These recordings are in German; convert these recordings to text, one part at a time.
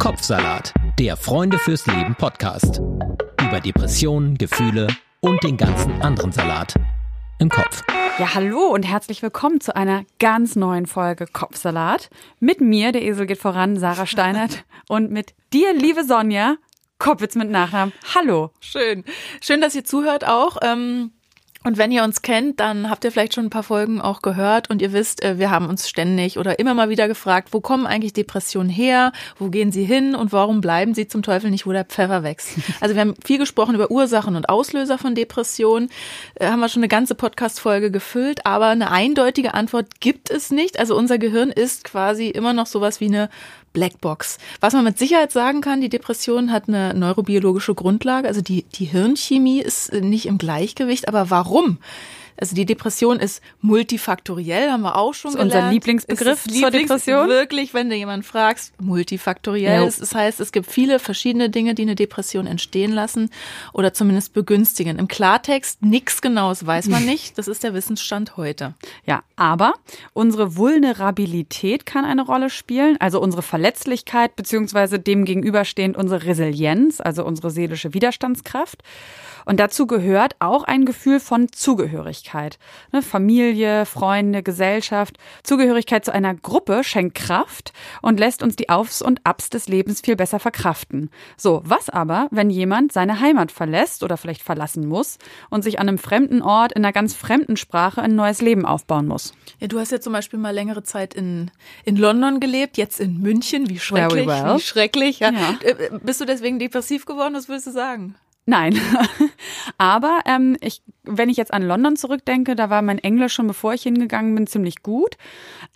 Kopfsalat, der Freunde fürs Leben Podcast. Über Depressionen, Gefühle und den ganzen anderen Salat im Kopf. Ja, hallo und herzlich willkommen zu einer ganz neuen Folge Kopfsalat. Mit mir, der Esel geht voran, Sarah Steinert und mit dir, liebe Sonja, Kopwitz mit Nachnamen. Hallo. Schön. Schön, dass ihr zuhört auch. Ähm und wenn ihr uns kennt, dann habt ihr vielleicht schon ein paar Folgen auch gehört und ihr wisst, äh, wir haben uns ständig oder immer mal wieder gefragt, wo kommen eigentlich Depressionen her, wo gehen sie hin und warum bleiben sie zum Teufel nicht, wo der Pfeffer wächst. Also wir haben viel gesprochen über Ursachen und Auslöser von Depressionen, äh, haben wir schon eine ganze Podcast-Folge gefüllt, aber eine eindeutige Antwort gibt es nicht. Also unser Gehirn ist quasi immer noch sowas wie eine Blackbox. Was man mit Sicherheit sagen kann, die Depression hat eine neurobiologische Grundlage, also die, die Hirnchemie ist nicht im Gleichgewicht, aber warum? Also die Depression ist multifaktoriell, haben wir auch schon das ist gelernt. Unser Lieblingsbegriff ist zur Depression. Wirklich, wenn du jemanden fragst, multifaktoriell. Ja. Das heißt, es gibt viele verschiedene Dinge, die eine Depression entstehen lassen oder zumindest begünstigen. Im Klartext, nichts Genaues weiß man nicht. Das ist der Wissensstand heute. Ja, aber unsere Vulnerabilität kann eine Rolle spielen, also unsere Verletzlichkeit beziehungsweise dem gegenüberstehend unsere Resilienz, also unsere seelische Widerstandskraft. Und dazu gehört auch ein Gefühl von Zugehörigkeit. Ne, Familie, Freunde, Gesellschaft. Zugehörigkeit zu einer Gruppe schenkt Kraft und lässt uns die Aufs und Abs des Lebens viel besser verkraften. So, was aber, wenn jemand seine Heimat verlässt oder vielleicht verlassen muss und sich an einem fremden Ort in einer ganz fremden Sprache ein neues Leben aufbauen muss? Ja, du hast ja zum Beispiel mal längere Zeit in, in London gelebt, jetzt in München. Wie schrecklich. Well. Wie schrecklich. Ja. ja. Äh, bist du deswegen depressiv geworden? Was würdest du sagen? Nein, aber ähm, ich, wenn ich jetzt an London zurückdenke, da war mein Englisch schon bevor ich hingegangen bin ziemlich gut.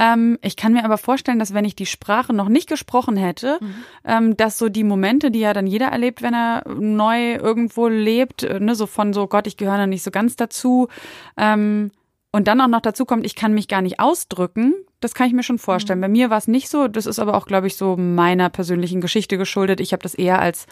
Ähm, ich kann mir aber vorstellen, dass wenn ich die Sprache noch nicht gesprochen hätte, mhm. ähm, dass so die Momente, die ja dann jeder erlebt, wenn er neu irgendwo lebt, äh, ne, so von so Gott, ich gehöre noch nicht so ganz dazu, ähm, und dann auch noch dazu kommt, ich kann mich gar nicht ausdrücken, das kann ich mir schon vorstellen. Mhm. Bei mir war es nicht so, das ist aber auch, glaube ich, so meiner persönlichen Geschichte geschuldet. Ich habe das eher als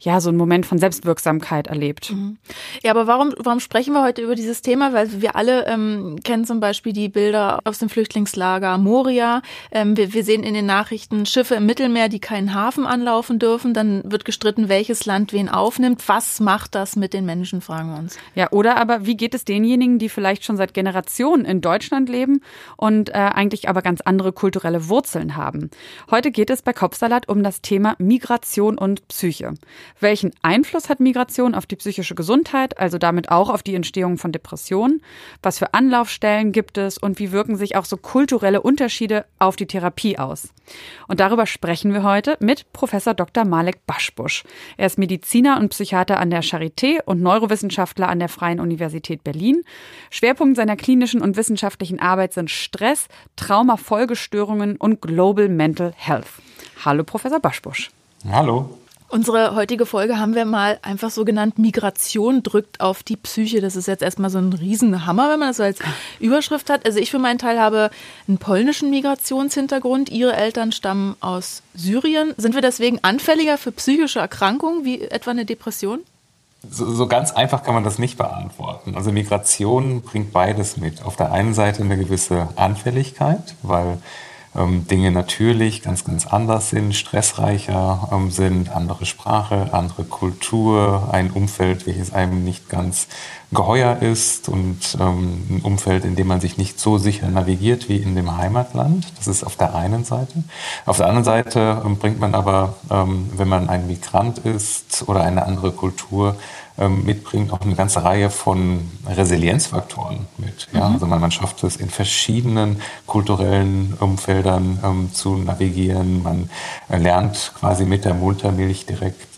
ja, so einen Moment von Selbstwirksamkeit erlebt. Mhm. Ja, aber warum, warum sprechen wir heute über dieses Thema? Weil wir alle ähm, kennen zum Beispiel die Bilder aus dem Flüchtlingslager Moria. Ähm, wir, wir sehen in den Nachrichten Schiffe im Mittelmeer, die keinen Hafen anlaufen dürfen. Dann wird gestritten, welches Land wen aufnimmt. Was macht das mit den Menschen, fragen wir uns. Ja, oder aber wie geht es denjenigen, die vielleicht schon seit Generationen in Deutschland leben und äh, eigentlich aber ganz andere kulturelle Wurzeln haben? Heute geht es bei Kopfsalat um das Thema Migration und Psyche. Welchen Einfluss hat Migration auf die psychische Gesundheit, also damit auch auf die Entstehung von Depressionen? Was für Anlaufstellen gibt es und wie wirken sich auch so kulturelle Unterschiede auf die Therapie aus? Und darüber sprechen wir heute mit Professor Dr. Malek Baschbusch. Er ist Mediziner und Psychiater an der Charité und Neurowissenschaftler an der Freien Universität Berlin. Schwerpunkt seiner klinischen und wissenschaftlichen Arbeit sind Stress, Traumafolgestörungen und Global Mental Health. Hallo, Professor Baschbusch. Hallo. Unsere heutige Folge haben wir mal einfach so genannt, Migration drückt auf die Psyche. Das ist jetzt erstmal so ein Riesenhammer, wenn man das so als Überschrift hat. Also ich für meinen Teil habe einen polnischen Migrationshintergrund. Ihre Eltern stammen aus Syrien. Sind wir deswegen anfälliger für psychische Erkrankungen wie etwa eine Depression? So, so, ganz einfach kann man das nicht beantworten. Also Migration bringt beides mit. Auf der einen Seite eine gewisse Anfälligkeit, weil ähm, Dinge natürlich ganz, ganz anders sind, stressreicher ähm, sind, andere Sprache, andere Kultur, ein Umfeld, welches einem nicht ganz geheuer ist und ähm, ein Umfeld, in dem man sich nicht so sicher navigiert wie in dem Heimatland. Das ist auf der einen Seite. Auf der anderen Seite ähm, bringt man aber, ähm, wenn man ein Migrant ist oder eine andere Kultur, mitbringt, auch eine ganze Reihe von Resilienzfaktoren mit. Ja? Mhm. Also man, man schafft es in verschiedenen kulturellen Umfeldern ähm, zu navigieren. Man lernt quasi mit der Muttermilch direkt ähm,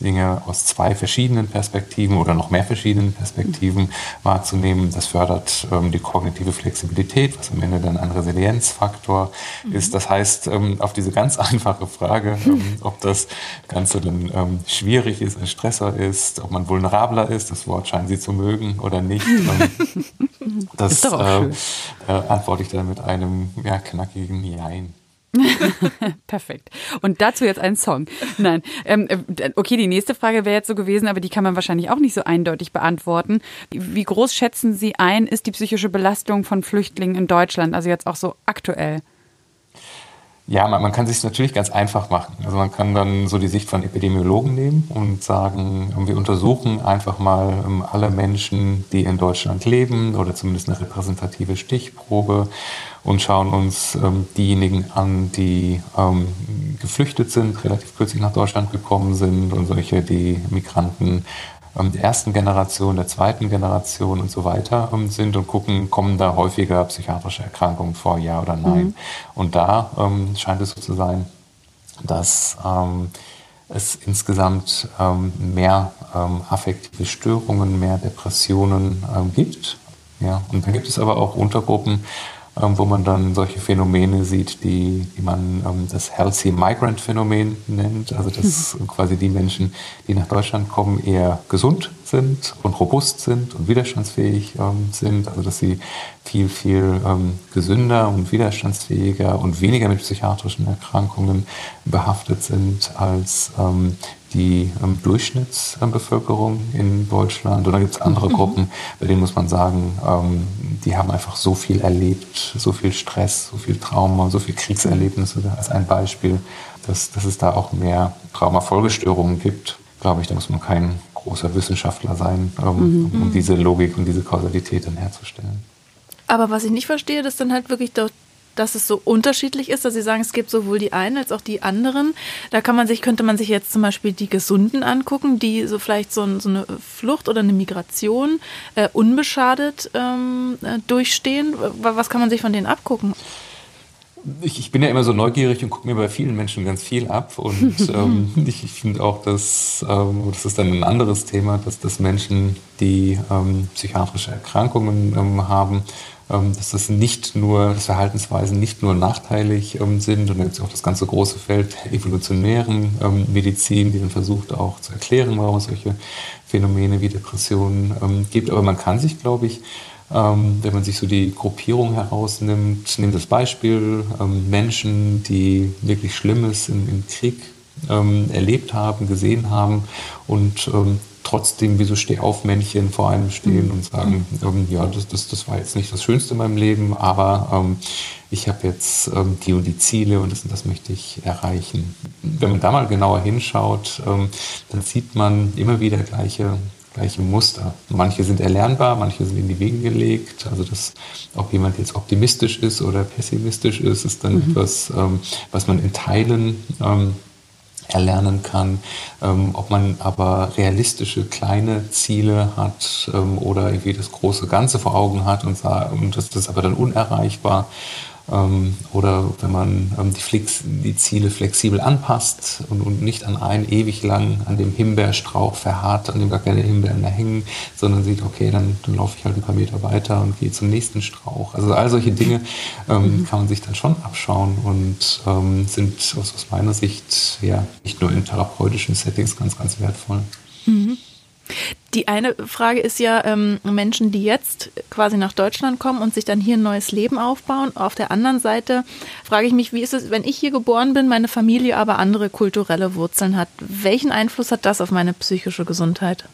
Dinge aus zwei verschiedenen Perspektiven oder noch mehr verschiedenen Perspektiven wahrzunehmen. Das fördert ähm, die kognitive Flexibilität, was am Ende dann ein Resilienzfaktor mhm. ist. Das heißt, ähm, auf diese ganz einfache Frage, ähm, ob das Ganze dann schwierig ist, ein Stressor ist, ob man vulnerabler ist, das Wort scheinen Sie zu mögen oder nicht, das äh, äh, antworte ich dann mit einem ja, knackigen Jein. Perfekt. Und dazu jetzt ein Song. Nein. Ähm, äh, okay, die nächste Frage wäre jetzt so gewesen, aber die kann man wahrscheinlich auch nicht so eindeutig beantworten. Wie groß schätzen Sie ein, ist die psychische Belastung von Flüchtlingen in Deutschland, also jetzt auch so aktuell? Ja, man, man kann sich natürlich ganz einfach machen. Also man kann dann so die Sicht von Epidemiologen nehmen und sagen, wir untersuchen einfach mal ähm, alle Menschen, die in Deutschland leben oder zumindest eine repräsentative Stichprobe und schauen uns ähm, diejenigen an, die ähm, geflüchtet sind, relativ kürzlich nach Deutschland gekommen sind und solche, die Migranten ähm, der ersten Generation, der zweiten Generation und so weiter ähm, sind und gucken, kommen da häufiger psychiatrische Erkrankungen vor, ja oder nein. Mhm. Und da ähm, scheint es so zu sein, dass ähm, es insgesamt ähm, mehr ähm, affektive Störungen, mehr Depressionen gibt. Ja, und dann gibt es aber auch Untergruppen, ähm, wo man dann solche Phänomene sieht, die, die man ähm, das Healthy Migrant Phänomen nennt. Also dass mhm. quasi die Menschen, die nach Deutschland kommen, eher gesund sind und robust sind und widerstandsfähig ähm, sind. Also dass sie viel, viel ähm, gesünder und widerstandsfähiger und weniger mit psychiatrischen Erkrankungen behaftet sind als ähm, die ähm, Durchschnittsbevölkerung in Deutschland. Und dann gibt es andere mhm. Gruppen, bei denen muss man sagen, ähm, die haben einfach so viel erlebt, so viel Stress, so viel Trauma, so viel Kriegserlebnisse als ein Beispiel, dass, dass es da auch mehr Traumafolgestörungen gibt. Glaube ich, da muss man kein großer Wissenschaftler sein, ähm, mhm. um diese Logik und diese Kausalität dann herzustellen. Aber was ich nicht verstehe, das dann halt wirklich dass es so unterschiedlich ist, dass Sie sagen, es gibt sowohl die einen als auch die anderen. Da kann man sich, könnte man sich jetzt zum Beispiel die Gesunden angucken, die so vielleicht so, so eine Flucht oder eine Migration äh, unbeschadet ähm, äh, durchstehen. Was kann man sich von denen abgucken? Ich, ich, bin ja immer so neugierig und gucke mir bei vielen Menschen ganz viel ab. Und ähm, ich, ich finde auch, dass, ähm, das ist dann ein anderes Thema, dass, dass Menschen, die ähm, psychiatrische Erkrankungen ähm, haben, dass das nicht nur, dass Verhaltensweisen nicht nur nachteilig ähm, sind. Und dann gibt auch das ganze große Feld evolutionären ähm, Medizin, die dann versucht auch zu erklären, warum es solche Phänomene wie Depressionen gibt. Aber man kann sich, glaube ich, wenn man sich so die Gruppierung herausnimmt, nimmt das Beispiel Menschen, die wirklich Schlimmes im, im Krieg erlebt haben, gesehen haben und trotzdem wie so Stehaufmännchen vor einem stehen mhm. und sagen, ähm, ja, das, das, das war jetzt nicht das Schönste in meinem Leben, aber ähm, ich habe jetzt ähm, die und die Ziele und das und das möchte ich erreichen. Wenn man da mal genauer hinschaut, ähm, dann sieht man immer wieder gleiche gleiche Muster. Manche sind erlernbar, manche sind in die Wege gelegt. Also dass ob jemand jetzt optimistisch ist oder pessimistisch ist, ist dann mhm. etwas, ähm, was man in Teilen ähm, erlernen kann, ähm, ob man aber realistische kleine Ziele hat ähm, oder irgendwie das große Ganze vor Augen hat und, und das, das aber dann unerreichbar oder wenn man ähm, die, Flex, die Ziele flexibel anpasst und, und nicht an einen ewig lang an dem Himbeerstrauch verharrt, an dem gar keine Himbeeren mehr hängen, sondern sieht, okay, dann, dann laufe ich halt ein paar Meter weiter und gehe zum nächsten Strauch. Also all solche Dinge ähm, mhm. kann man sich dann schon abschauen und ähm, sind aus, aus meiner Sicht ja nicht nur in therapeutischen Settings ganz, ganz wertvoll. Mhm. Die eine Frage ist ja, ähm, Menschen, die jetzt quasi nach Deutschland kommen und sich dann hier ein neues Leben aufbauen. Auf der anderen Seite frage ich mich, wie ist es, wenn ich hier geboren bin, meine Familie aber andere kulturelle Wurzeln hat? Welchen Einfluss hat das auf meine psychische Gesundheit?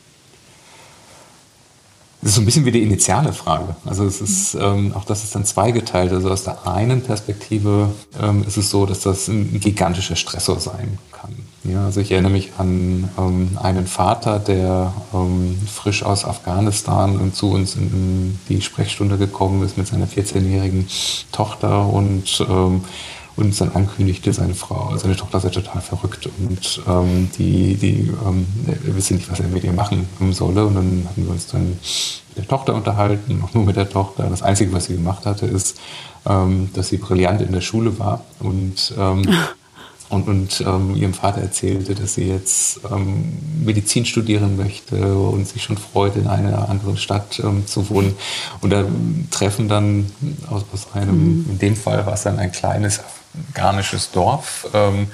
Das ist so ein bisschen wie die initiale Frage. Also es ist ähm, auch das ist dann zweigeteilt. Also aus der einen Perspektive ähm, ist es so, dass das ein gigantischer Stressor sein kann. Ja, also ich erinnere mich an ähm, einen Vater, der ähm, frisch aus Afghanistan zu uns in die Sprechstunde gekommen ist mit seiner 14-jährigen Tochter und uns dann ankündigte, seine Frau, seine Tochter sei total verrückt und ähm, die, die ähm, er wisse nicht, was er mit ihr machen solle. Und dann haben wir uns dann mit der Tochter unterhalten, auch nur mit der Tochter. Das Einzige, was sie gemacht hatte, ist, ähm, dass sie brillant in der Schule war und ähm, und, und ähm, ihrem Vater erzählte, dass sie jetzt ähm, Medizin studieren möchte und sich schon freut, in einer anderen Stadt ähm, zu wohnen. Und da treffen dann aus, aus einem, mhm. in dem Fall war es dann ein kleines afghanisches Dorf ähm,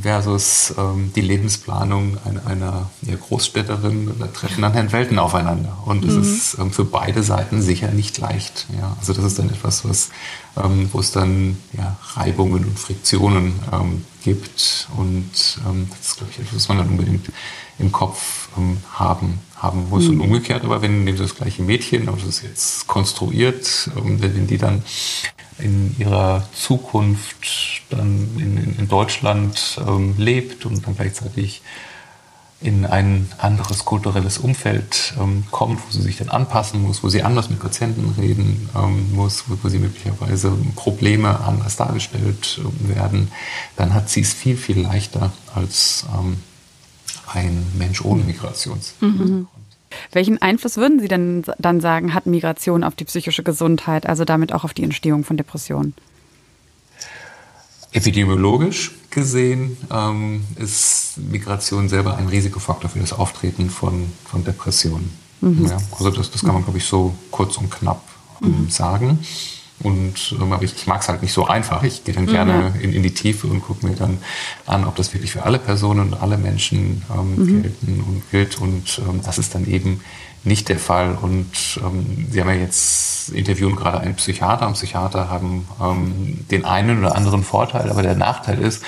versus ähm, die Lebensplanung einer, einer Großstädterin. Da treffen dann Herrn Welten aufeinander. Und das mhm. ist ähm, für beide Seiten sicher nicht leicht. Ja. Also das ist dann etwas, was, ähm, wo es dann ja, Reibungen und Friktionen ähm, gibt. Und ähm, das ist, glaube ich, etwas, was man dann unbedingt im Kopf ähm, haben, haben muss. Mhm. Und umgekehrt, aber wenn nehmen Sie das gleiche Mädchen, aber das ist jetzt konstruiert, wenn die dann in ihrer Zukunft dann in, in Deutschland ähm, lebt und dann gleichzeitig in ein anderes kulturelles Umfeld ähm, kommt, wo sie sich dann anpassen muss, wo sie anders mit Patienten reden ähm, muss, wo, wo, sie möglicherweise Probleme anders dargestellt ähm, werden, dann hat sie es viel, viel leichter als ähm, ein Mensch ohne Migrationshintergrund. Mhm. Welchen Einfluss würden Sie denn dann sagen, hat Migration auf die psychische Gesundheit, also damit auch auf die Entstehung von Depressionen? Epidemiologisch gesehen ähm, ist Migration selber ein Risikofaktor für das Auftreten von, von Depressionen. Mhm. Ja, also das, das kann man, glaube ich, so kurz und knapp ähm, mhm. sagen. Und ähm, aber ich, ich mag es halt nicht so einfach. Ich gehe dann mhm. gerne in, in die Tiefe und gucke mir dann an, ob das wirklich für alle Personen und alle Menschen ähm, mhm. gelten und gilt. Und ähm, das ist dann eben nicht der Fall. Und ähm, Sie haben ja jetzt interviewen gerade einen Psychiater. Und Psychiater haben ähm, den einen oder anderen Vorteil, aber der Nachteil ist,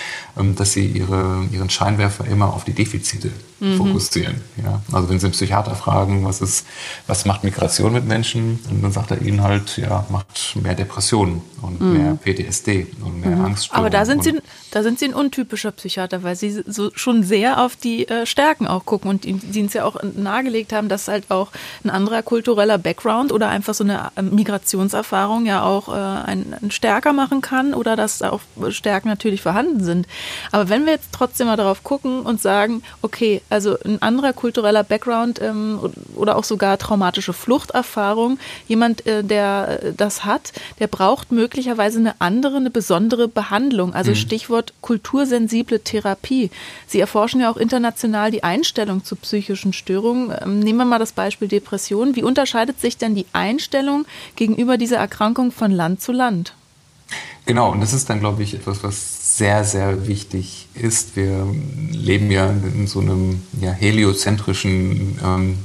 dass sie ihre, ihren Scheinwerfer immer auf die Defizite mhm. fokussieren. Ja? Also wenn Sie einen Psychiater fragen, was ist, was macht Migration mit Menschen, dann sagt er Ihnen halt, ja, macht mehr Depressionen und mhm. mehr PTSD und mehr mhm. Angststörungen. Aber da sind Sie, da sind Sie ein untypischer Psychiater, weil Sie so schon sehr auf die äh, Stärken auch gucken und Ihnen es ja auch nahegelegt haben, dass halt auch ein anderer kultureller Background oder einfach so eine ähm, Migrationserfahrung ja auch äh, einen, einen stärker machen kann oder dass auch Stärken natürlich vorhanden sind. Aber wenn wir jetzt trotzdem mal darauf gucken und sagen, okay, also ein anderer kultureller Background ähm, oder auch sogar traumatische Fluchterfahrung, jemand, äh, der äh, das hat, der braucht möglicherweise eine andere, eine besondere Behandlung. Also mhm. Stichwort kultursensible Therapie. Sie erforschen ja auch international die Einstellung zu psychischen Störungen. Ähm, nehmen wir mal das Beispiel Depression. Wie unterscheidet sich denn die Einstellung gegenüber dieser Erkrankung von Land zu Land? Genau, und das ist dann, glaube ich, etwas, was sehr, sehr wichtig ist. Wir leben ja in so einem ja, heliozentrischen ähm,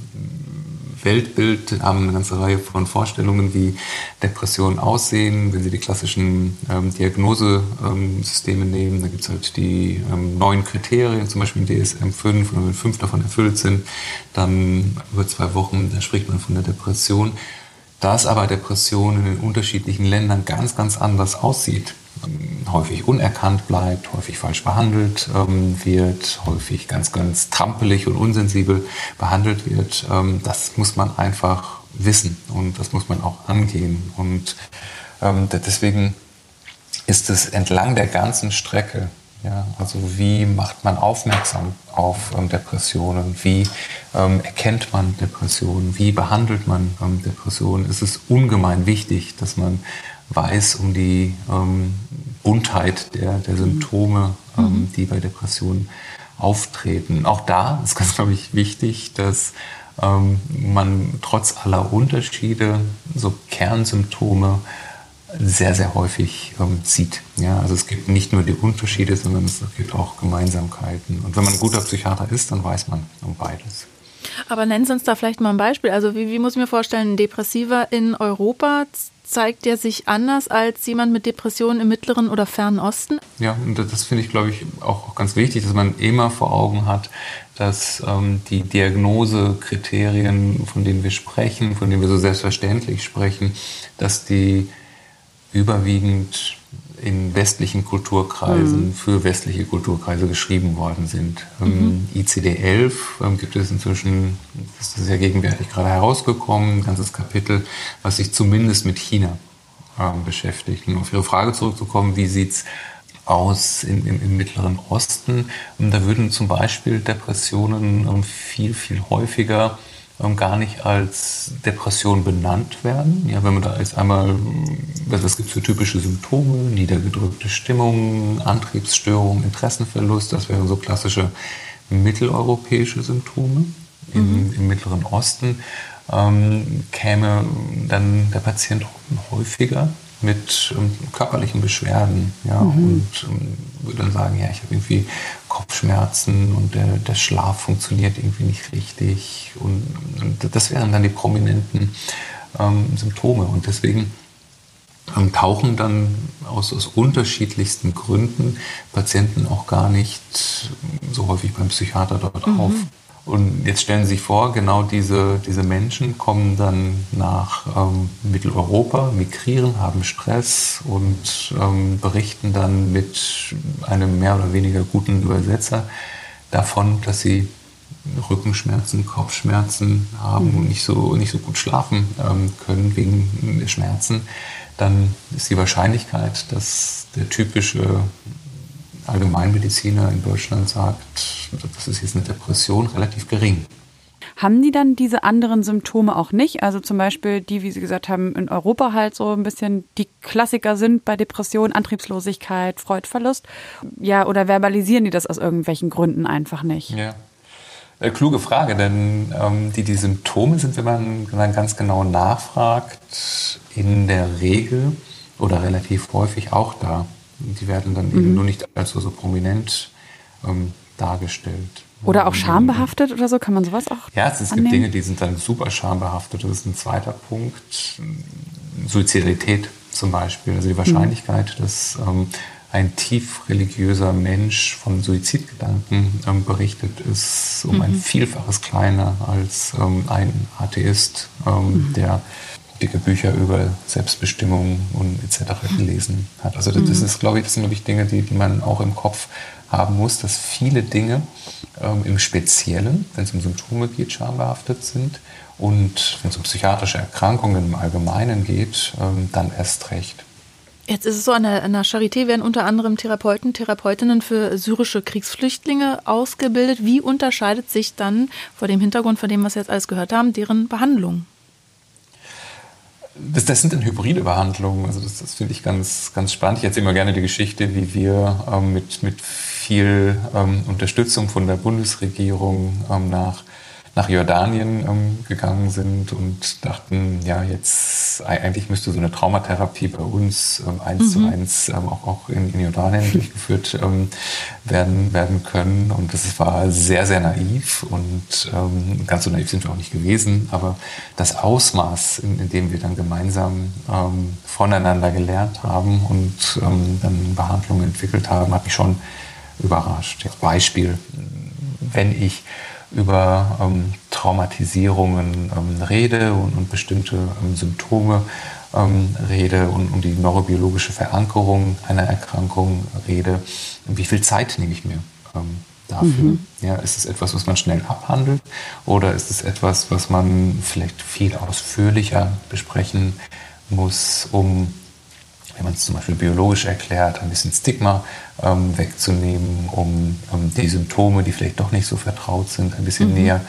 Weltbild, haben eine ganze Reihe von Vorstellungen, wie Depressionen aussehen. Wenn Sie die klassischen ähm, Diagnosesysteme nehmen, da gibt es halt die ähm, neuen Kriterien, zum Beispiel DSM-5, und wenn fünf davon erfüllt sind, dann über zwei Wochen, da spricht man von der Depression. Da es aber Depression in den unterschiedlichen Ländern ganz, ganz anders aussieht, häufig unerkannt bleibt, häufig falsch behandelt ähm, wird, häufig ganz, ganz trampelig und unsensibel behandelt wird. Ähm, das muss man einfach wissen und das muss man auch angehen. Und ähm, deswegen ist es entlang der ganzen Strecke, ja, also wie macht man aufmerksam auf ähm, Depressionen, wie ähm, erkennt man Depressionen, wie behandelt man ähm, Depressionen, es ist ungemein wichtig, dass man weiß um die ähm, Buntheit der, der Symptome, ähm, mhm. die bei Depressionen auftreten. Auch da ist ganz, glaube ich, wichtig, dass ähm, man trotz aller Unterschiede so Kernsymptome sehr, sehr häufig ähm, sieht. Ja, also es gibt nicht nur die Unterschiede, sondern es gibt auch Gemeinsamkeiten. Und wenn man ein guter Psychiater ist, dann weiß man um beides. Aber nennen Sie uns da vielleicht mal ein Beispiel. Also wie, wie muss ich mir vorstellen, ein Depressiver in Europa zeigt der sich anders als jemand mit Depressionen im Mittleren oder Fernen Osten? Ja, und das finde ich, glaube ich, auch ganz wichtig, dass man immer vor Augen hat, dass ähm, die Diagnosekriterien, von denen wir sprechen, von denen wir so selbstverständlich sprechen, dass die überwiegend in westlichen Kulturkreisen mhm. für westliche Kulturkreise geschrieben worden sind. Ähm, mhm. ICD-11 ähm, gibt es inzwischen, das ist ja gegenwärtig gerade herausgekommen, ein ganzes Kapitel, was sich zumindest mit China ähm, beschäftigt. Um auf Ihre Frage zurückzukommen, wie sieht es aus in, im, im, Mittleren Osten? Und da würden zum Beispiel Depressionen viel, viel häufiger gar nicht als Depression benannt werden. Ja, wenn man da jetzt einmal, was gibt es für typische Symptome, niedergedrückte Stimmung, Antriebsstörung, Interessenverlust, das wären so klassische mitteleuropäische Symptome. Im, mhm. im Mittleren Osten ähm, käme dann der Patient häufiger mit ähm, körperlichen Beschwerden ja, mhm. und ähm, würde dann sagen, ja, ich habe irgendwie Kopfschmerzen und der, der Schlaf funktioniert irgendwie nicht richtig. Und, und das wären dann die prominenten ähm, Symptome. Und deswegen ähm, tauchen dann aus, aus unterschiedlichsten Gründen Patienten auch gar nicht so häufig beim Psychiater dort mhm. auf. Und jetzt stellen Sie sich vor, genau diese, diese Menschen kommen dann nach ähm, Mitteleuropa, migrieren, haben Stress und ähm, berichten dann mit einem mehr oder weniger guten Übersetzer davon, dass sie Rückenschmerzen, Kopfschmerzen haben mhm. und nicht so, nicht so gut schlafen ähm, können wegen Schmerzen, dann ist die Wahrscheinlichkeit, dass der typische Allgemeinmediziner in Deutschland sagt, das ist jetzt eine Depression, relativ gering. Haben die dann diese anderen Symptome auch nicht? Also zum Beispiel die, wie Sie gesagt haben, in Europa halt so ein bisschen die Klassiker sind bei Depression, Antriebslosigkeit, Freudverlust. Ja, oder verbalisieren die das aus irgendwelchen Gründen einfach nicht? Ja. Äh, kluge Frage, denn ähm, die, die Symptome sind, wenn man, wenn man ganz genau nachfragt, in der Regel oder relativ häufig auch da. Die werden dann mhm. eben nur nicht als so, prominent ähm, dargestellt. Oder auch schambehaftet oder so, kann man sowas auch Ja, es, es gibt Dinge, die sind dann super schambehaftet. Das ist ein zweiter Punkt. Suizidalität zum Beispiel, also die Wahrscheinlichkeit, mhm. dass ähm, ein tief religiöser Mensch von Suizidgedanken ähm, berichtet, ist um mhm. ein Vielfaches kleiner als ähm, ein Atheist, ähm, mhm. der dicke Bücher über Selbstbestimmung und etc. gelesen hat. Also das, mhm. ist, glaube ich, das sind glaube ich Dinge, die, die man auch im Kopf haben muss, dass viele Dinge ähm, im Speziellen, wenn es um Symptome geht, schambehaftet sind und wenn es um psychiatrische Erkrankungen im Allgemeinen geht, ähm, dann erst recht. Jetzt ist es so, an der, an der Charité werden unter anderem Therapeuten, Therapeutinnen für syrische Kriegsflüchtlinge ausgebildet. Wie unterscheidet sich dann vor dem Hintergrund, von dem, was wir jetzt alles gehört haben, deren Behandlung? Das, das sind dann hybride Behandlungen. Also das, das finde ich ganz, ganz spannend. Ich erzähle immer gerne die Geschichte, wie wir ähm, mit, mit viel ähm, Unterstützung von der Bundesregierung ähm, nach nach Jordanien ähm, gegangen sind und dachten, ja, jetzt eigentlich müsste so eine Traumatherapie bei uns ähm, eins mhm. zu eins ähm, auch, auch in, in Jordanien durchgeführt ähm, werden, werden können. Und das war sehr, sehr naiv und ähm, ganz so naiv sind wir auch nicht gewesen. Aber das Ausmaß, in, in dem wir dann gemeinsam ähm, voneinander gelernt haben und dann Behandlungen entwickelt haben, hat mich schon überrascht. Beispiel, wenn ich über ähm, Traumatisierungen ähm, rede und, und bestimmte ähm, Symptome ähm, rede und um die neurobiologische Verankerung einer Erkrankung rede, wie viel Zeit nehme ich mir ähm, dafür? Mhm. Ja, ist es etwas, was man schnell abhandelt oder ist es etwas, was man vielleicht viel ausführlicher besprechen muss, um wenn man es zum Beispiel biologisch erklärt, ein bisschen Stigma ähm, wegzunehmen, um, um, die Symptome, die vielleicht doch nicht so vertraut sind, ein bisschen mhm. näher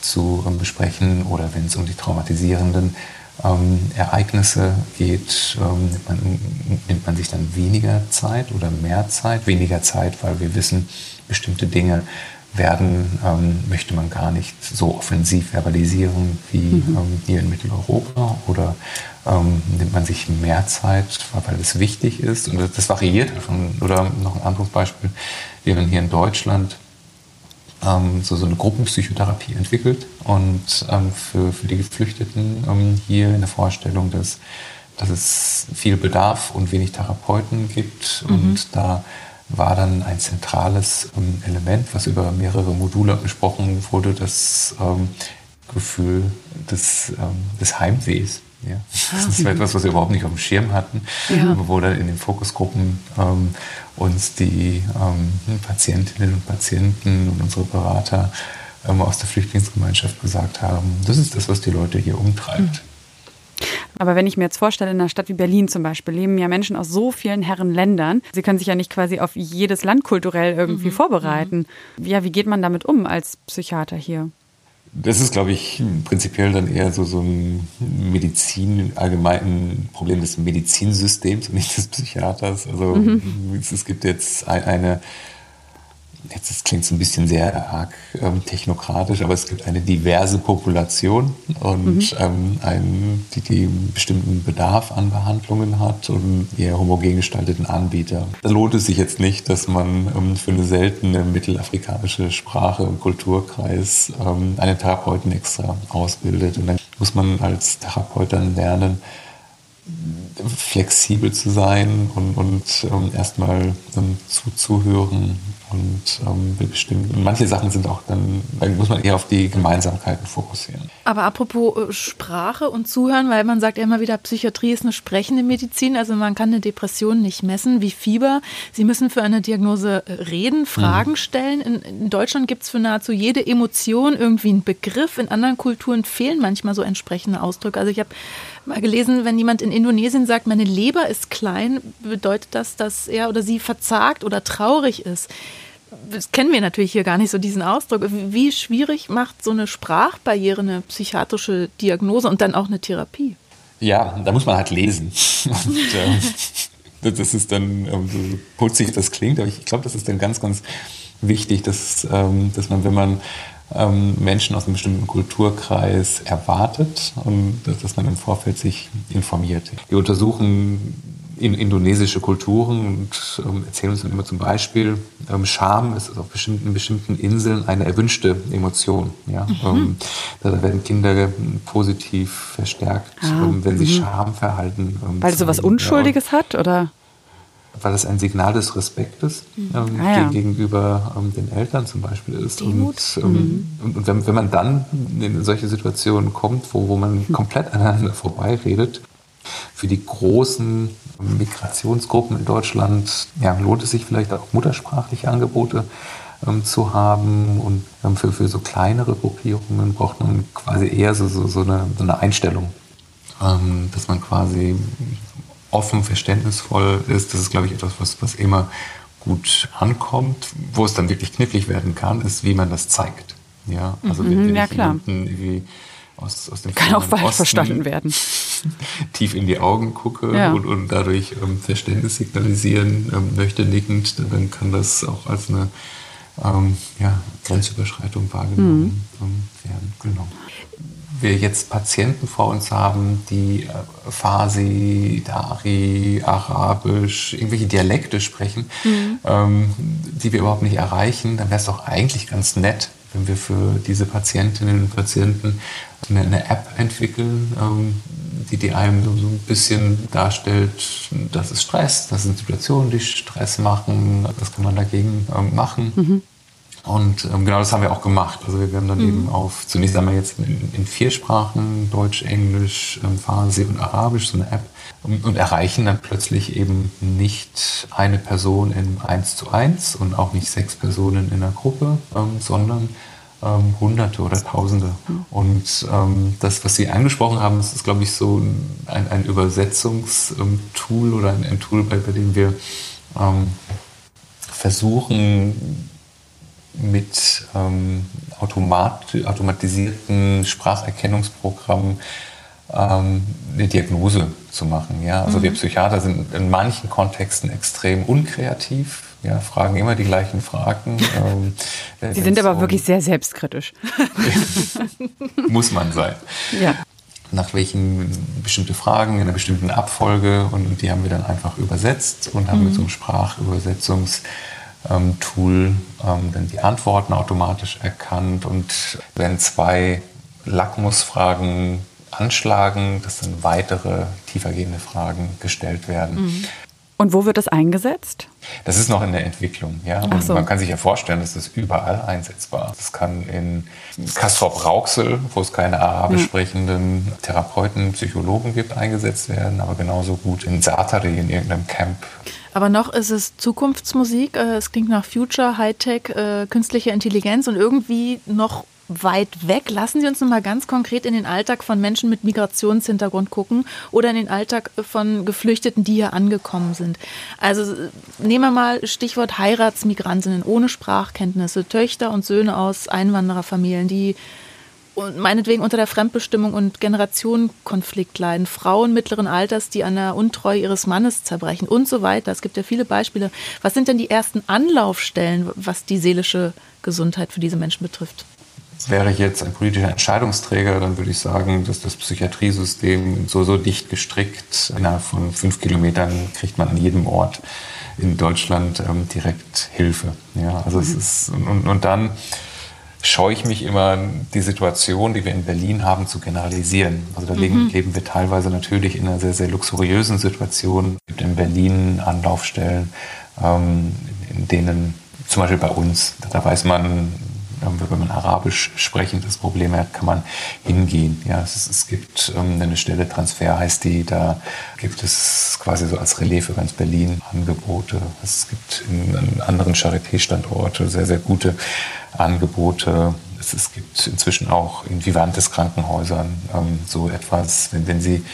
zu ähm, besprechen. Oder wenn es um die traumatisierenden ähm, Ereignisse geht, ähm, nimmt man, nimmt, man, sich dann weniger Zeit oder mehr Zeit. Weniger Zeit, weil wir wissen, bestimmte Dinge werden, ähm, möchte man gar nicht so offensiv verbalisieren wie mhm. ähm, hier in Mitteleuropa oder ähm, nimmt man sich mehr Zeit, weil es wichtig ist und das variiert. Oder noch ein anderes Beispiel, wir haben hier in Deutschland ähm, so, so eine Gruppenpsychotherapie entwickelt und ähm, für, für die Geflüchteten ähm, hier in der Vorstellung, dass, dass es viel Bedarf und wenig Therapeuten gibt mhm. und da war dann ein zentrales ähm, Element, was über mehrere Module besprochen wurde, das ähm, Gefühl des, ähm, des Heimwehs. Ja. Das war etwas, was wir überhaupt nicht auf dem Schirm hatten, ja. wo dann in den Fokusgruppen ähm, uns die ähm, Patientinnen und Patienten und unsere Berater ähm, aus der Flüchtlingsgemeinschaft gesagt haben, das ist das, was die Leute hier umtreibt. Mhm. Aber wenn ich mir jetzt vorstelle, in einer Stadt wie Berlin zum Beispiel leben ja Menschen aus so vielen Herrenländern. Sie können sich ja nicht quasi auf jedes Land kulturell irgendwie mhm. vorbereiten. Ja, wie geht man damit um als Psychiater hier? Das ist, glaube ich, prinzipiell dann eher so, so ein Medizin, allgemein Problem des Medizinsystems und nicht des Psychiaters. Also mhm. es, es, gibt jetzt eine jetzt das klingt so ein bisschen sehr arg ähm, technokratisch, aber es gibt eine diverse Population und mhm. ähm, einen, die, die einen bestimmten Bedarf an Behandlungen hat und eher homogen gestalteten Anbieter. Da lohnt es sich jetzt nicht, dass man ähm, für eine seltene mittelafrikanische Sprache und Kulturkreis ähm, einen Therapeuten extra ausbildet. Und dann muss man als Therapeut dann lernen, flexibel zu sein und, und ähm, erstmal ähm, zuzuhören und ähm, bestimmt. manche Sachen sind auch dann, dann muss man eher auf die Gemeinsamkeiten fokussieren. Aber apropos äh, Sprache und Zuhören, weil man sagt ja immer wieder, Psychiatrie ist eine sprechende Medizin, also man kann eine Depression nicht messen wie Fieber. Sie müssen für eine Diagnose äh, reden, Fragen mhm. stellen. In, in Deutschland gibt es für nahezu jede Emotion irgendwie einen Begriff. In anderen Kulturen fehlen manchmal so entsprechende Ausdrücke. Also ich habe mal gelesen, wenn jemand in Indonesien sagt, meine Leber ist klein, bedeutet das, dass er oder sie verzagt oder traurig ist. Das kennen wir natürlich hier gar nicht so diesen Ausdruck. Wie schwierig macht so eine Sprachbarriere eine psychiatrische Diagnose und dann auch eine Therapie? Ja, da muss man halt lesen. Und, äh, das ist dann, ähm, so putzig das klingt, aber ich glaube, das ist dann ganz, ganz wichtig, dass, ähm, dass man, wenn man ähm, Menschen aus einem bestimmten Kulturkreis erwartet und dass man im Vorfeld sich informiert. Wir untersuchen in indonesische Kulturen und ähm, erzählen uns dann immer zum Beispiel, ähm, Scham ist auf bestimmten, bestimmten Inseln eine erwünschte Emotion. Ja? Mhm. Ähm, da werden Kinder positiv verstärkt, ah, wenn sie mhm. Scham verhalten. Weil es so was Unschuldiges ja, hat, oder? weil das ein Signal des Respektes mhm. ähm, ah, ja. gegenüber ähm, den Eltern zum Beispiel ist. Und, ähm, mhm. und, und wenn, wenn, man dann in solche Situationen kommt, wo, wo man mhm. komplett aneinander vorbeiredet, für die großen Migrationsgruppen in Deutschland ja, lohnt es sich vielleicht auch muttersprachliche Angebote ähm, zu haben. Und ähm, für, für so kleinere Gruppierungen braucht man quasi eher so, so, so, eine, so eine Einstellung, ähm, dass man quasi offen, verständnisvoll ist. Das ist, glaube ich, etwas, was, was immer gut ankommt. Wo es dann wirklich knifflig werden kann, ist, wie man das zeigt. Ja, also mhm, wenn, wenn ja, klar. Aus, aus dem Kann auch falsch verstanden werden. Tief in die Augen gucke ja. und, und, dadurch ähm, Verständnis signalisieren ähm, möchte, nickend, dann kann das auch als eine ähm, ja, Grenzüberschreitung wahrgenommen mhm. Ähm, werden. Genau wir jetzt Patienten vor uns haben, die äh, Farsi, Dari, Arabisch, irgendwelche Dialekte sprechen, mhm. ähm, die wir überhaupt nicht erreichen, dann wäre es doch eigentlich ganz nett, wenn wir für diese Patientinnen und Patienten eine, eine App entwickeln, ähm, die, die einem so, ein bisschen darstellt, das ist Stress, das sind Situationen, die Stress machen, das kann man dagegen ähm, machen. Mhm. Und ähm, genau das haben wir auch gemacht. Also wir haben dann mhm. eben auf, zunächst einmal jetzt in, in vier Sprachen, Deutsch, Englisch, ähm, Farsi und Arabisch, so eine App, und, und, erreichen dann plötzlich eben nicht eine Person in eins zu eins und auch nicht sechs Personen in einer Gruppe, ähm, sondern ähm, Hunderte oder Tausende. Mhm. Und ähm, das, was Sie angesprochen haben, das ist, glaube ich, so ein, ein Übersetzungstool oder ein, ein Tool, bei, bei dem wir ähm, versuchen, mit ähm, automat automatisierten Spracherkennungsprogrammen ähm, eine Diagnose zu machen. Ja? Also mhm. wir Psychiater sind in manchen Kontexten extrem unkreativ, ja, fragen immer die gleichen Fragen. Ähm, Sie sind aber um, wirklich sehr selbstkritisch. muss man sein. Ja. Nach welchen bestimmte Fragen in einer bestimmten Abfolge und die haben wir dann einfach übersetzt und haben mhm. mit so einem Sprachübersetzungs ähm, Tool ähm, dann die Antworten automatisch erkannt und wenn zwei Lackmusfragen anschlagen, dass dann weitere tiefergehende Fragen gestellt werden. Mhm. Und wo wird das eingesetzt? Das ist noch in der Entwicklung. Ja? Man, so. man kann sich ja vorstellen, dass das überall einsetzbar ist. Das kann in Kastrop-Rauxel, wo es keine arabisch sprechenden Therapeuten, Psychologen gibt, eingesetzt werden, aber genauso gut in Satari, in irgendeinem Camp. Aber noch ist es Zukunftsmusik. Äh, es klingt nach Future, Hightech, äh, künstliche Intelligenz und irgendwie noch weit weg. Lassen Sie uns noch mal ganz konkret in den Alltag von Menschen mit Migrationshintergrund gucken oder in den Alltag von Geflüchteten, die hier angekommen sind. Also nehmen wir mal Stichwort Heiratsmigrantinnen ohne Sprachkenntnisse, Töchter und Söhne aus Einwandererfamilien, die und meinetwegen unter der Fremdbestimmung und Generationenkonflikt leiden, Frauen mittleren Alters, die an der Untreue ihres Mannes zerbrechen und so weiter. Es gibt ja viele Beispiele. Was sind denn die ersten Anlaufstellen, was die seelische Gesundheit für diese Menschen betrifft? Wäre ich jetzt ein politischer Entscheidungsträger, dann würde ich sagen, dass das Psychiatriesystem so, so dicht gestrickt, innerhalb von fünf Kilometern kriegt man an jedem Ort in Deutschland ähm, direkt Hilfe. Ja, also mhm. es ist, und, und dann scheue ich mich immer, die Situation, die wir in Berlin haben, zu generalisieren. Also da leben, mhm. leben wir teilweise natürlich in einer sehr, sehr luxuriösen Situation. Es gibt in Berlin Anlaufstellen, ähm, in denen zum Beispiel bei uns, da weiß man, wenn man Arabisch sprechendes Problem hat, kann man hingehen. Ja, es, es gibt ähm, eine Stelle, Transfer heißt die, da gibt es quasi so als Relais für ganz Berlin Angebote. Es gibt in, anderen Charité-Standorte sehr, sehr gute Angebote. Es, es, gibt inzwischen auch in Vivantes Krankenhäusern ähm, so etwas, wenn, wenn Sie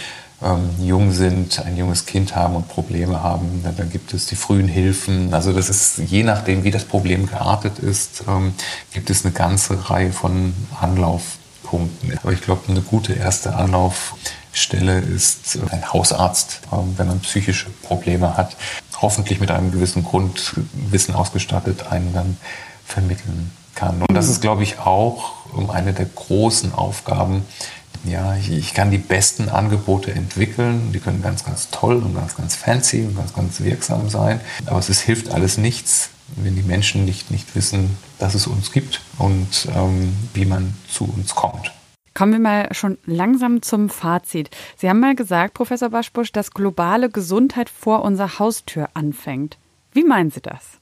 ähm, jung sind, ein junges Kind haben und Probleme haben, dann, dann, gibt es die frühen Hilfen. Also das ist je nachdem, wie das Problem geartet ist, ähm, gibt es eine ganze Reihe von Anlaufpunkten. Aber ich glaube, eine gute erste Anlaufstelle ist äh, ein Hausarzt, ähm, wenn man psychische Probleme hat, hoffentlich mit einem gewissen Grundwissen ausgestattet, einen dann vermitteln kann. Und das ist, glaube ich, auch eine der großen Aufgaben, ja, ich, ich, kann die besten Angebote entwickeln. Die können ganz, ganz toll und ganz, ganz fancy und ganz, ganz wirksam sein. Aber es ist, hilft alles nichts, wenn die Menschen nicht, nicht wissen, dass es uns gibt und ähm, wie man zu uns kommt. Kommen wir mal schon langsam zum Fazit. Sie haben mal gesagt, Professor Baschbusch, dass globale Gesundheit vor unserer Haustür anfängt. Wie meinen Sie das?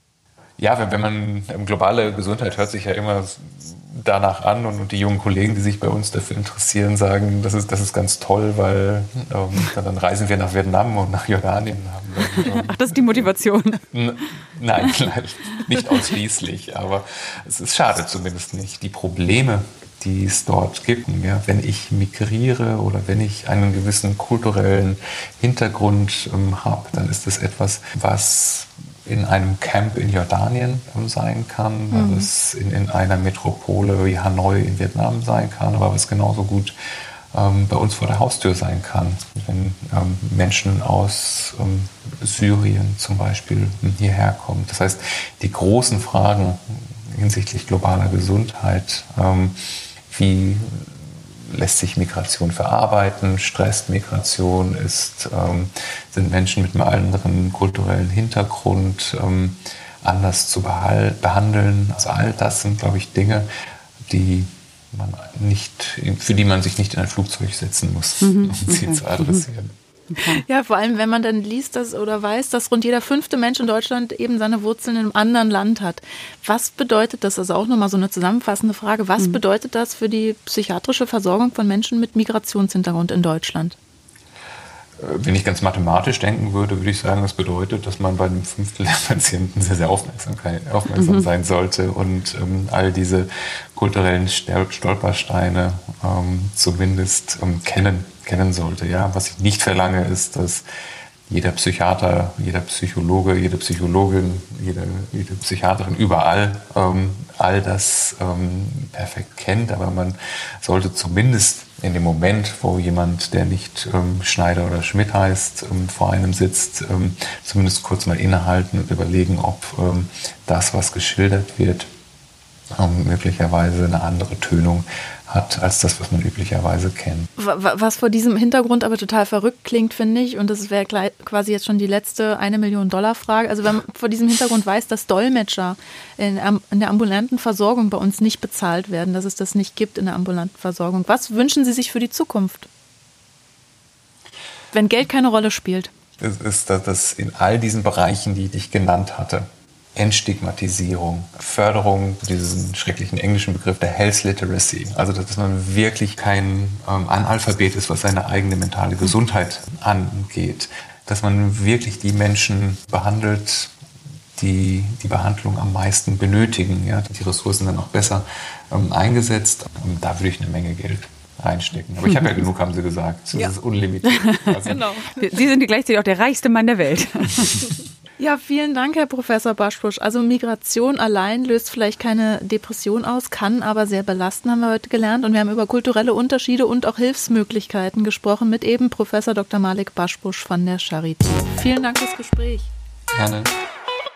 Ja, wenn man ähm, globale Gesundheit hört sich ja immer danach an und, die jungen Kollegen, die sich bei uns dafür interessieren, sagen, das ist, das ist ganz toll, weil ähm, dann reisen wir nach Vietnam und nach Jordanien. Haben dann, ähm, Ach, das ist die Motivation. Nein, nicht ausschließlich, aber es ist schade zumindest nicht. Die Probleme, die es dort gibt, ja, wenn ich migriere oder wenn ich einen gewissen kulturellen Hintergrund ähm, habe, dann ist das etwas, was in einem Camp in Jordanien sein kann, mhm. was in, in, einer Metropole wie Hanoi in Vietnam sein kann, aber was genauso gut ähm, bei uns vor der Haustür sein kann. Wenn ähm, Menschen aus ähm, Syrien zum Beispiel hierher kommen. Das heißt, die großen Fragen hinsichtlich globaler Gesundheit, ähm, wie lässt sich Migration verarbeiten, stresst Migration, ist, ähm, sind Menschen mit einem anderen kulturellen Hintergrund ähm, anders zu behandeln. Also all das sind, glaube ich, Dinge, die man nicht, für die man sich nicht in ein Flugzeug setzen muss, mhm. um sie okay. zu adressieren. Okay. Ja, vor allem, wenn man dann liest dass, oder weiß, dass rund jeder fünfte Mensch in Deutschland eben seine Wurzeln in einem anderen Land hat. Was bedeutet das? Also auch nochmal so eine zusammenfassende Frage. Was mhm. bedeutet das für die psychiatrische Versorgung von Menschen mit Migrationshintergrund in Deutschland? Äh, wenn ich ganz mathematisch denken würde, würde ich sagen, das bedeutet, dass man bei einem Fünftel der Patienten sehr, sehr aufmerksam, aufmerksam mhm. sein sollte und ähm, all diese kulturellen Stolpersteine ähm, zumindest ähm, kennen kennen sollte. Ja, was ich nicht verlange, ist, dass jeder Psychiater, jeder Psychologe, jede Psychologin, jede, jede Psychiaterin überall ähm, all das ähm, perfekt kennt, aber man sollte zumindest in dem Moment, wo jemand, der nicht ähm, Schneider oder Schmidt heißt, ähm, vor einem sitzt, ähm, zumindest kurz mal innehalten und überlegen, ob ähm, das, was geschildert wird, möglicherweise eine andere Tönung hat als das, was man üblicherweise kennt. Was vor diesem Hintergrund aber total verrückt klingt, finde ich, und das wäre quasi jetzt schon die letzte eine Million Dollar Frage. Also wenn man vor diesem Hintergrund weiß, dass Dolmetscher in, in der ambulanten Versorgung bei uns nicht bezahlt werden, dass es das nicht gibt in der ambulanten Versorgung. Was wünschen Sie sich für die Zukunft? Wenn Geld keine Rolle spielt. Es ist, dass in all diesen Bereichen, die ich genannt hatte, Entstigmatisierung, Förderung, diesen schrecklichen englischen Begriff der Health Literacy. Also, dass man wirklich kein ähm, Analphabet ist, was seine eigene mentale Gesundheit angeht. Dass man wirklich die Menschen behandelt, die die Behandlung am meisten benötigen. Ja, die Ressourcen dann auch besser ähm, eingesetzt. Und da würde ich eine Menge Geld reinstecken. Aber ich habe ja genug, haben Sie gesagt. Das ja. ist unlimitiert. Also genau. Sie sind gleichzeitig auch der reichste Mann der Welt. Ja, vielen Dank, Herr Professor Baschbusch. Also Migration allein löst vielleicht keine Depression aus, kann aber sehr belasten, haben wir heute gelernt. Und wir haben über kulturelle Unterschiede und auch Hilfsmöglichkeiten gesprochen mit eben Professor Dr. Malik Baschbusch von der Charité. Vielen Dank fürs Gespräch. Gerne.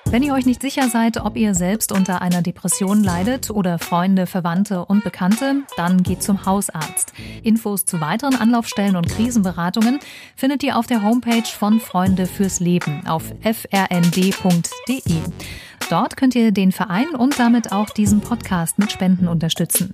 Wenn ihr euch nicht sicher seid, ob ihr selbst unter einer Depression leidet oder Freunde, Verwandte und Bekannte, dann geht zum Hausarzt. Infos zu weiteren Anlaufstellen und Krisenberatungen findet ihr auf der Homepage von Freunde fürs Leben auf frnd.de. Dort könnt ihr den Verein und damit auch diesen Podcast mit Spenden unterstützen.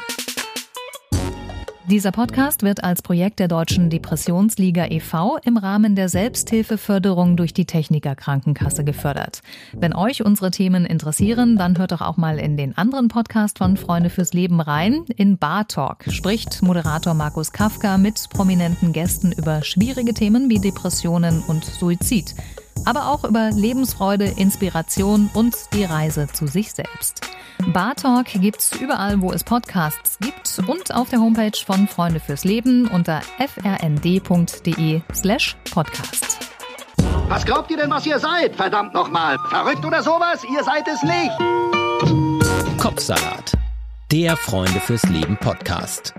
Dieser Podcast wird als Projekt der Deutschen Depressionsliga e.V. im Rahmen der Selbsthilfeförderung durch die Techniker Krankenkasse gefördert. Wenn euch unsere Themen interessieren, dann hört doch auch mal in den anderen Podcast von Freunde fürs Leben rein. In Bar Talk spricht Moderator Markus Kafka mit prominenten Gästen über schwierige Themen wie Depressionen und Suizid aber auch über Lebensfreude, Inspiration und die Reise zu sich selbst. Bar Talk gibt's überall, wo es Podcasts gibt und auf der Homepage von Freunde fürs Leben unter frnd.de slash podcast. Was glaubt ihr denn, was ihr seid? Verdammt nochmal. Verrückt oder sowas? Ihr seid es nicht. Kopfsalat. Der Freunde fürs Leben Podcast.